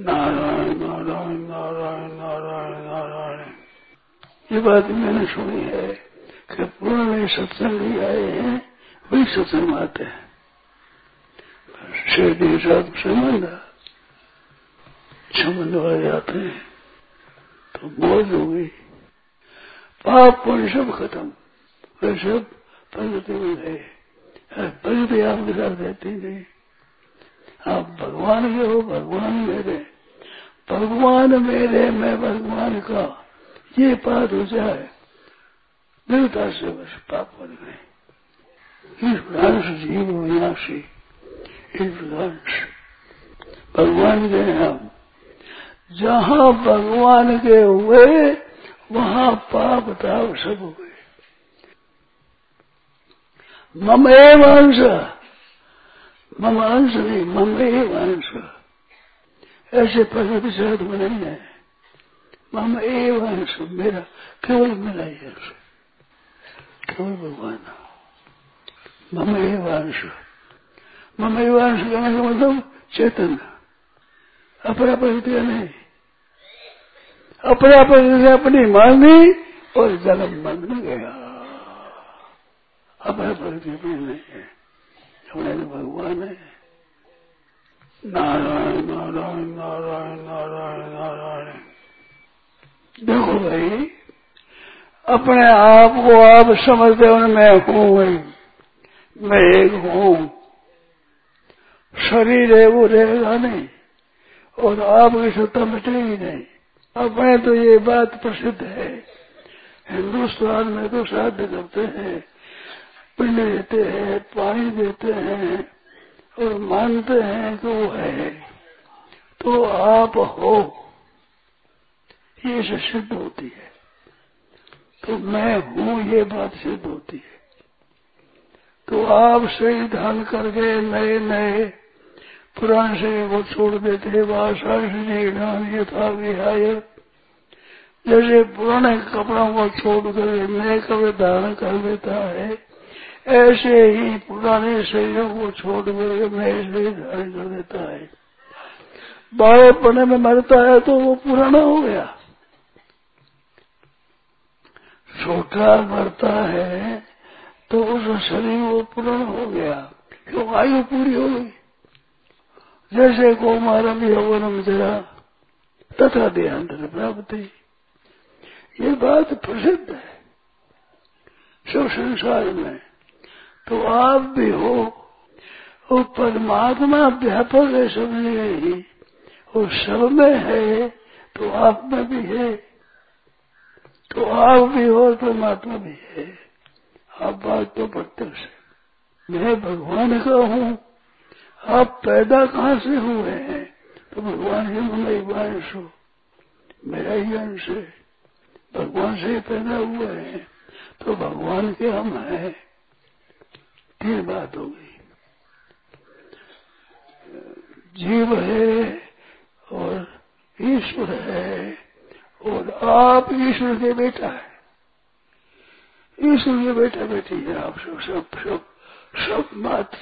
नारायण नारायण नारायण नारायण नारायण। ये बात मैंने सुनी है कि पुराने सत्संग भी आए हैं, वही सत्संग आते हैं। शेरदी साथ संबंध संबंध वाले आते हैं तो मौज हो गई पाप पुण्य सब खत्म। वे सब प्रगति में गए प्रगति आपके साथ रहती नहीं। आप भगवान के हो भगवान मेरे। भगवान मेरे, मैं भगवान का। ये बात हो जाए, देवता से बस पाप बन गए। इस प्रकार से जीव विनाशी इस प्रकार से। भगवान के हम जहाँ भगवान के हुए, वहाँ पाप ताप सब हुए। मम एव मम अंश नहीं मम एव अंश ऐसे प्रगति में नहीं है मम एव अंश मेरा केवल मेरा ही अंश केवल भगवान मम एव अंश मम एव अंश कहने का मतलब चेतन अपना प्रगति नहीं अपना प्रगति अपनी मानी और जन्म बन गया अपना प्रगति अपनी नहीं है तो भगवान है नारायण नारायण नारायण नारायण। नारायण देखो भाई अपने आप को आप समझते हो मैं हूँ, मैं एक हूँ। शरीर है, वो रहेगा नहीं, और आपकी सत्ता मिटेगी नहीं। अपने तो ये बात प्रसिद्ध है, हिंदुस्तान में तो श्राद्ध करते हैं पिंड देते हैं पानी देते हैं, और मानते हैं कि वो है। तो आप हो। ये सिद्ध होती है। तो मैं हूँ, ये बात सिद्ध होती है। तो आप सही ध्यान करके नए नए पुराने से वो छोड़ देते भाषा ये था विहाय जैसे पुराने कपड़ों को छोड़ कर नए कपड़े धारण कर देता है ऐसे ही पुराने शरीरों को छोड़ कर नए शरीर धारण कर देता है। बारेपने में मरता है तो वो पुराना हो गया। छोटा मरता है तो उस शरीर वो पुराना हो गया। क्यों? आयु पूरी हो गई। जैसे कौमारम यौवनम जरा तथा देहांतर प्राप्ति। ये बात प्रसिद्ध है। सब संसार में तो आप भी हो, वो परमात्मा व्यापक है, सब ही वो सब में है तो आप में भी है। तो आप भी हो परमात्मा भी है। आप बात तो प्रत्यक्ष है मैं भगवान का हूँ। आप पैदा कहाँ से हुए हैं? तो भगवान ही मेरा अंश हो। मेरा ही अंश है। भगवान से ही पैदा हुए हैं। तो भगवान के हम हैं। तीन बात हो गई। जीव है और ईश्वर है और आप ईश्वर के बेटा है। ईश्वर के बेटा बेटी है आप सब सब सब सब मात्र।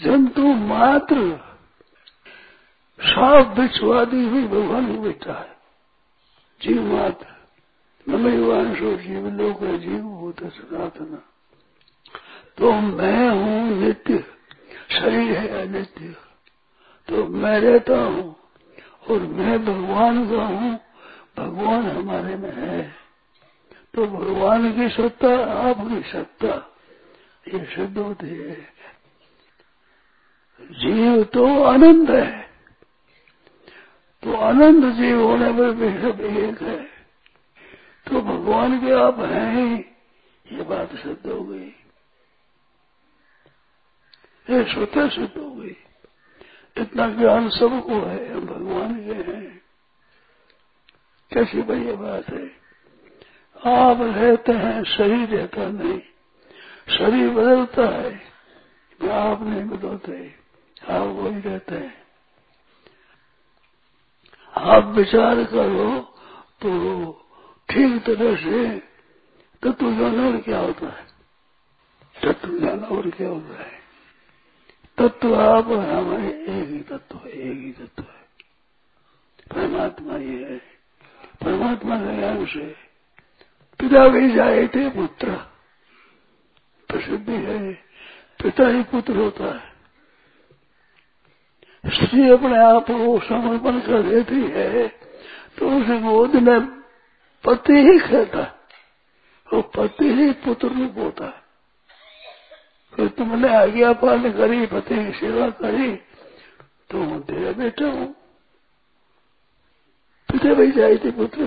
जंतु मात्र। साफ़ बिछवादी हुई भगवान को बेटा है। जीव मात्र। नमयुवांशो जीव लोग है जीव, भूत सनातन। तो मैं हूँ नित्य, शरीर है अनित्य। तो मैं रहता हूँ और मैं भगवान का हूँ, भगवान हमारे में है। तो भगवान की सत्ता, आपकी सत्ता, ये सिद्ध होती है। जीव तो आनंद है। तो आनंद जीव होने पर भी सब एक है। तो भगवान के आप हैं ही, ये बात सिद्ध हो गई। ये स्वतः सिद्ध हो गई इतना ज्ञान सबको है, हम भगवान के हैं। कैसी बढ़िया बात है। आप रहते हैं, शरीर रहता नहीं, शरीर बदलता है। आप नहीं बदलते, आप वही रहते हैं। आप विचार करो तो ठीक तरह से तत्व ज्ञान और क्या होता है? तत्व ज्ञान और क्या होता है? तत्व आप और हमारे एक ही तत्व है, एक ही तत्व है। परमात्मा ही है। परमात्मा का अंश है। पिता भी जाए थे पुत्र। प्रसिद्धि है। पिता ही पुत्र होता है। स्त्री अपने आप को समर्पण कर देती है तो उसे गोद में पति ही कहता वो पति ही पुत्र रूप होता है। फिर तुमने आज्ञा पालन करी, पति की सेवा करी तो तेरा बेटा हूँ पिता भाई जाए थे पुत्र,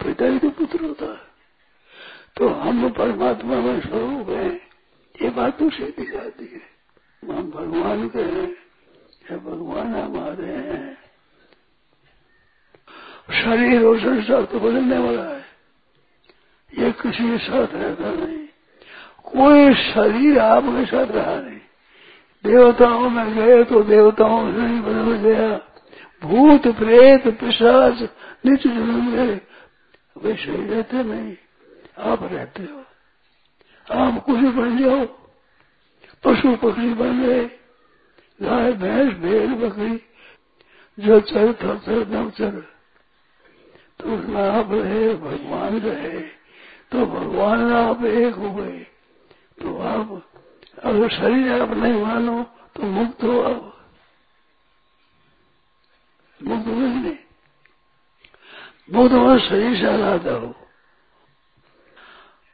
पिता ही तो पुत्र होता है। तो हम परमात्मा में स्वरूप है, ये बात तो सीधी जाती है। हम भगवान के हैं, या भगवान हमारे हैं। शरीर और संसार तो बदलने वाला है। ये किसी के साथ रहता नहीं। कोई शरीर आपके साथ रहा नहीं। देवताओं में गए तो देवताओं से नहीं बदल गया। भूत, प्रेत, पिशाच नित्य जन्म गए वे शरीर रहते नहीं। आप रहते हो। आप कुछ बन जाओ। पशु, पक्षी बन गए। गाय, भैंस, भेड़, बकरी, जो चल था चल न चल तो उसमें आप रहे, भगवान रहे। तो भगवान आप एक हो गए तो आप अगर शरीर आप नहीं मानो तो मुक्त हो आप मुक्त हो नहीं। मुक्त हो शरीर से अलादा हो।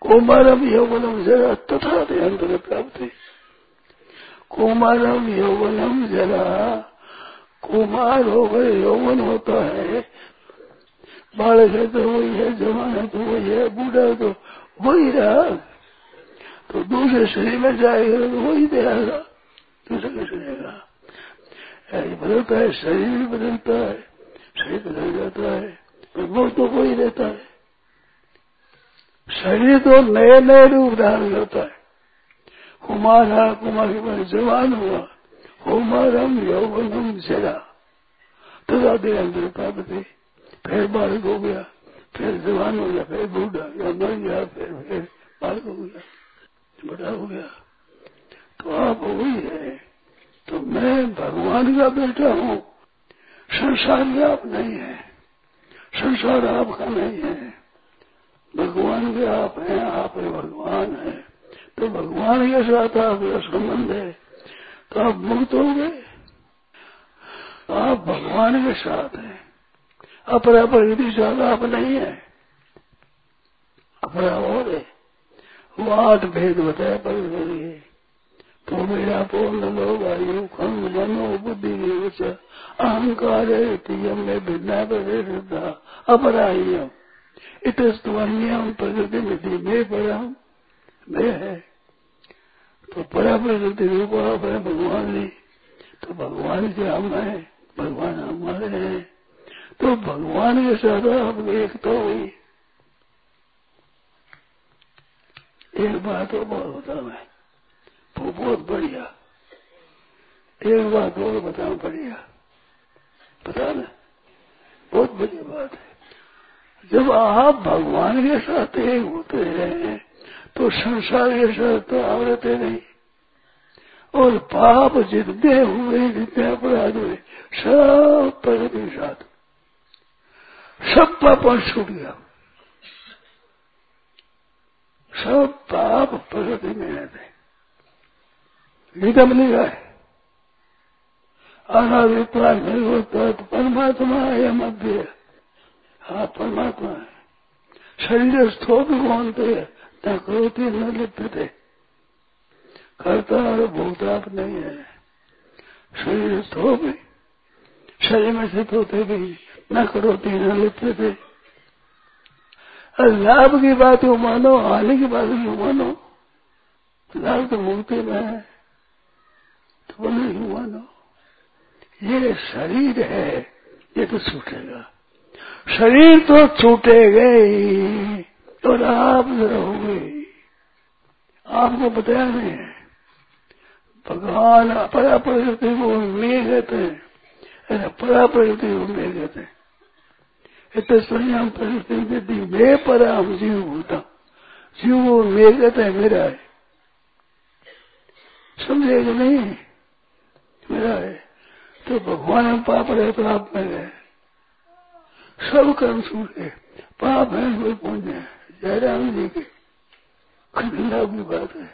कोमारम यौवनम जरा तथा अंतर प्राप्त। कुमारम यौवनम जरा, कुमार हो गए, यौवन होता है। बालक है तो वही है, जवान है तो वही है, बूढ़ा तो वही रहा। तो दूसरे शरीर में जाएगा तो वही देगा दूसरे कैसे देगा बदलता है, शरीर भी बदलता है, शरीर बदल जाता है वो तो कोई रहता है। शरीर तो नए नए रूप धारण करता है। कुमार कुमार के बाद जवान हुआ। कुमारम यौवनम जरा। तथा अंदर प्राप्त फिर बालक हो गया, फिर जवान हो गया, फिर बूढ़ा, या मर गया, फिर फिर बालक हो गया। बड़ा हो गया। तो आप वही है तो मैं भगवान का बेटा हूँ। संसार में आप नहीं है। संसार आपका नहीं है। भगवान के आप हैं, आप है भगवान है। तो भगवान के साथ आपका संबंध है। तो आप मुक्त हो गए। आप भगवान के साथ हैं। अपरा प्रगति साथ आप नहीं है। अपरा और है। आठ भेद बताया, पर तो मेरा पूर्ण लोग आयु खंग मनो बुद्धि अहंकार में भिन्ना इतस्तवन्यम प्रकृति में थी है। तो परा प्रकृति रूप है, भगवान ने तो भगवान से हम है, भगवान हमारे हैं। तो भगवान के साथ आप एक तो हुई एक बात और बहुत बता मैं। वो बहुत बढ़िया। एक बात और बताओ बढ़िया। बता ना? बहुत बढ़िया बात है। जब आप भगवान के साथ एक होते हैं तो संसार के साथ तो आप रहते नहीं। और पाप जितने हुए, जितने अपराध हुए, सब प्रगति साथ। सब पाप छूट गया। सब पाप प्रकृति में रहते गीता में लिखा है। नहीं होता तो परमात्मा है या मध्य हाँ परमात्मा है। शरीर स्थोप कौनते न क्रोति न लिप्यते करता और भूताप नहीं है। शरीर स्थोप शरीर में स्थित होते भी न करोती न लिप्यते लाभ की बात हो मानो हानि की बात क्यों मानो। लाभ तो मुक्ति में है। तो बोले क्यों मानो। ये शरीर है, ये तो छूटेगा। शरीर तो छूटेगा ही और आप रहोगे आपको बताया नहीं है। भगवान अपरा प्रकृति को मैं कहते हैं। परा प्रकृति को मैं कहते हैं। એટલે स्वयं परिस्थिति मैं पर हम जीव होता जीव वो मैं कहता है मेरा है समझेगा नहीं मेरा है तो भगवान में पाप रहे तो आप में रहे सब कर्म छूट गए पाप है कोई पुण्य है जयराम जी के खंडा की बात है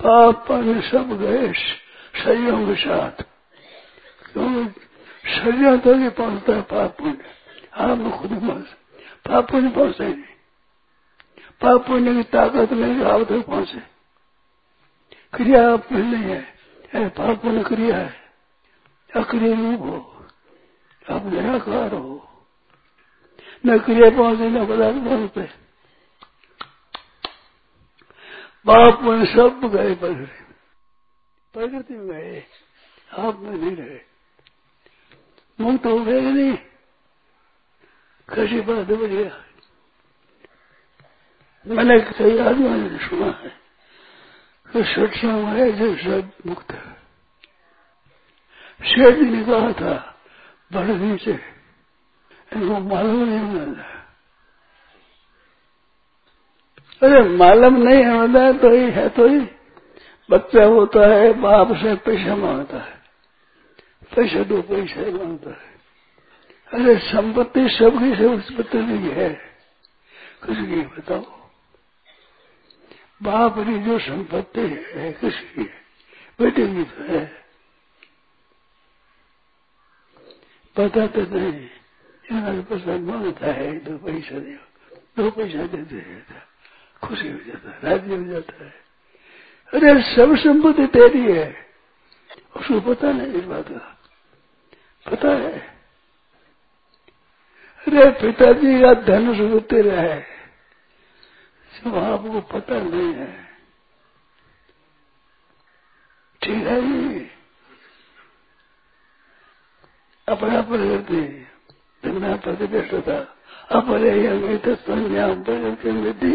पाप पुण्य सब गए शरीरों के साथ क्योंकि शरीर तो ही पहुंचता है पाप पुण्य आप खुद पहुँच पाप पुण्य पहुँचते नहीं। पाप पुण्य की ताकत नहीं आप तक पहुँचे। क्रिया आप में नहीं है। पाप पुण्य क्रिया है। अक्रिय रूप हो। आप निराकार हो। न क्रिया पहुँचे, न पदार्थ पहुँचते पाप पुण्य सब गए प्रकृति में गए। आप में नहीं रहे। मुक्त हो गए नहीं। कैसी बात बढ़िया मैंने कई आदमियों ने सुना है। कि सठिया में जो सब मुक्त है। शेठ जी ने कहा था बढ़ने से इनको मालूम नहीं होना अरे मालूम नहीं होता तो ही है तो ही। बच्चा होता है बाप से पैसा माँगता है। पैसा दो पैसा माँगता है। अरे संपत्ति सबकी से उत्पत्ति नहीं है। कुछ नहीं बताओ। बाप की जो संपत्ति है किसकी बेटे की तो है। पता तो नहीं। यहाँ पैसा माँगता है, दो पैसा दे, दो पैसा देते हैं। खुशी हो जाता है राज्य हो जाता है। अरे सब संपत्ति तेरी है। उसको पता नहीं इस बात का। पता है। अरे पिताजी का धन सुख तेरा है सब आपको पता नहीं है। ठीक है जी। अपना प्रगति धन्ना प्रतिष्ठता अपने यमित संज्ञा प्रगति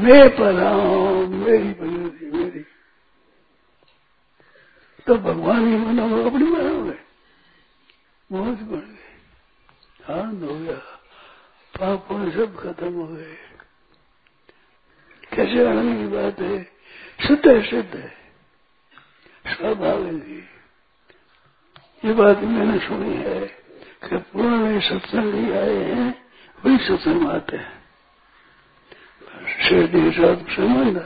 मैं पढ़ाऊ मेरी प्रगति मेरी। तो भगवान ही मनाओ अपनी मनाओगे मौज बढ़ गई आनंद हो गया। पाप सब खत्म हो गए। कैसे आनंद की बात है? शुद्ध है शुद्ध है। स्वाभाविक ये बात मैंने सुनी है कि पुराने सत्संग आए हैं, वही सत्संग आते हैं। शेर के साथ संबंध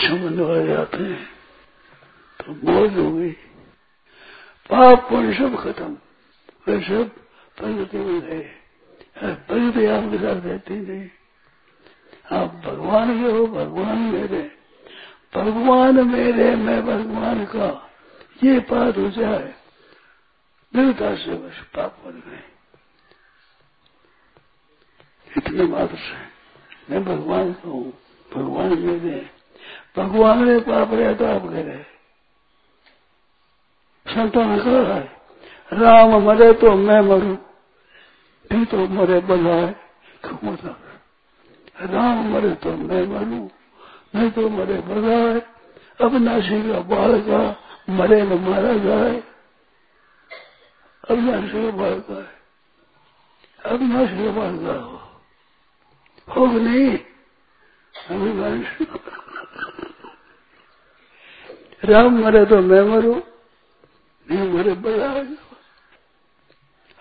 संबंध आ जाते हैं। तो मौज हो गई पाप पुण्य सब खत्म। वे सब प्रगति में गए प्रगति आपके साथ रहती नहीं आप भगवान के हो, भगवान मेरे भगवान मेरे मैं भगवान का। ये बात हो जाए दृढ़ता से बस पाप बन गए। इतने मात्र से मैं भगवान का हूँ, भगवान मेरे भगवान ने पाप रहे तो आप करे संतों ने कहा है? राम मरे तो मैं मरू। नहीं तो मरे बजाए क्यों राम मरे तो मैं मरू, नहीं तो मरे बजाए अविनाशी का बाल का मरे न मारा जाए। अविनाशी का बाल का है। अविनाशी का बाल का हो। होग नहीं। अविनाश राम मरे तो मैं मरू, नहीं मरे बजाए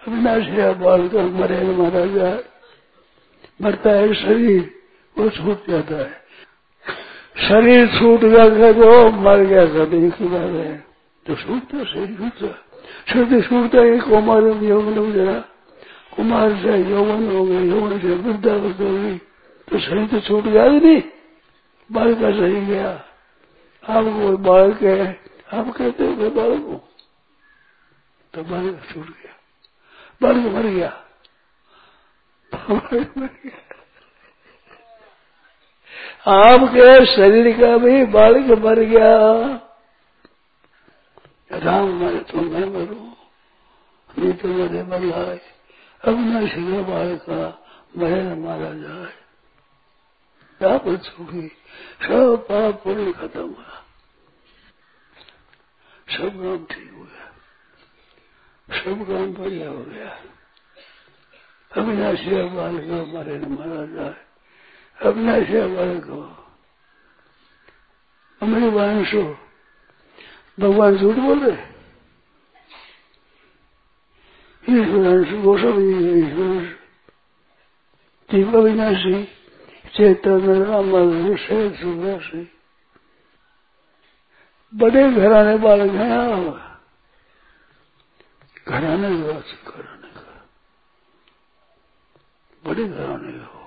बाल का मरे, मारा जाए। मरता है शरीर, वो छूट जाता है। शरीर छूट गया तो मर गया कभी की बात है तो छूटता शरीर छूटता। शरीर छूटता है कुमार यौवन हो गया। कुमार से यौवन हो गया, यौवन से वृद्धावस्था हो गई। तो शरीर तो छूट गया ही नहीं। बाल का सही गया। आपको बालक है, आप कहते हो बालक को तो बालक छूट गया। बालक मर गया। आपके शरीर का भी बालक मर गया। राम मरे तो मैं मरू, नहीं तो मरे मर जाए। अब न शिव बालका मरे न मारा जाए। क्या पर सब पाप पुण्य खत्म हुआ। सब काम ठीक हो गया सब काम बढ़िया हो गया? अविनाशी बाल को मरे न मारा जाए। अविनाशी बाल को। अमेरी वंशो। भगवान झूठ बोल रहे ईश्वर वो सब ईश्वर दीप अविनाशी चेतन, राम सुरसी बड़े घराने बालक हैं। आप घराने घराने का बड़े घराने का हो।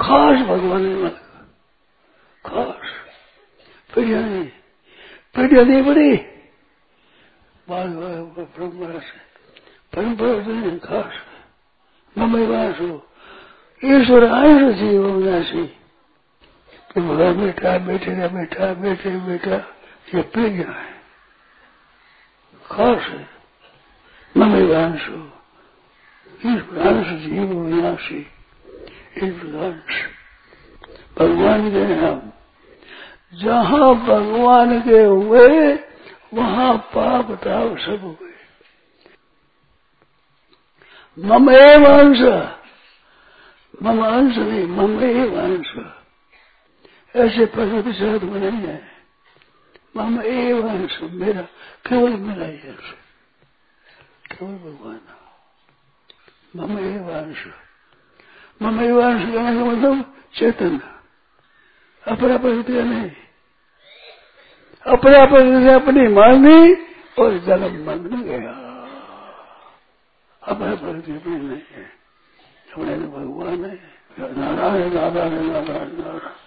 खास भगवान खास। पीढ़िया नहीं पीढ़िया नहीं बड़ी परंपरा से परंपरा से खास। मम्मी वासु ईश्वर आयुष जीव विनाशी भगवान बेटा बेटे का बेटा बेटे बेटा ये पीढ़िया है। खास है मम्मी वांशु ईश्वर अंश जीव विनाशी ईश्वर अंश भगवान के हम जहाँ भगवान के हुए वहाँ पाप ताप सब हुए मम एव अंश मम अंश नहीं मम एव अंश ऐसे प्रकृति साधु नहीं है मम एव अंश मेरा केवल मेरा ही अंश केवल भगवान मम एव अंश मम एव अंश कहने का मतलब चेतन अपना प्रकृति नहीं अपना प्रकृति अपनी मानी और जन्म मन गया अपना प्रकृति अपनी नहीं है अपने भगवान है नारायण नारायण नारायण नारायण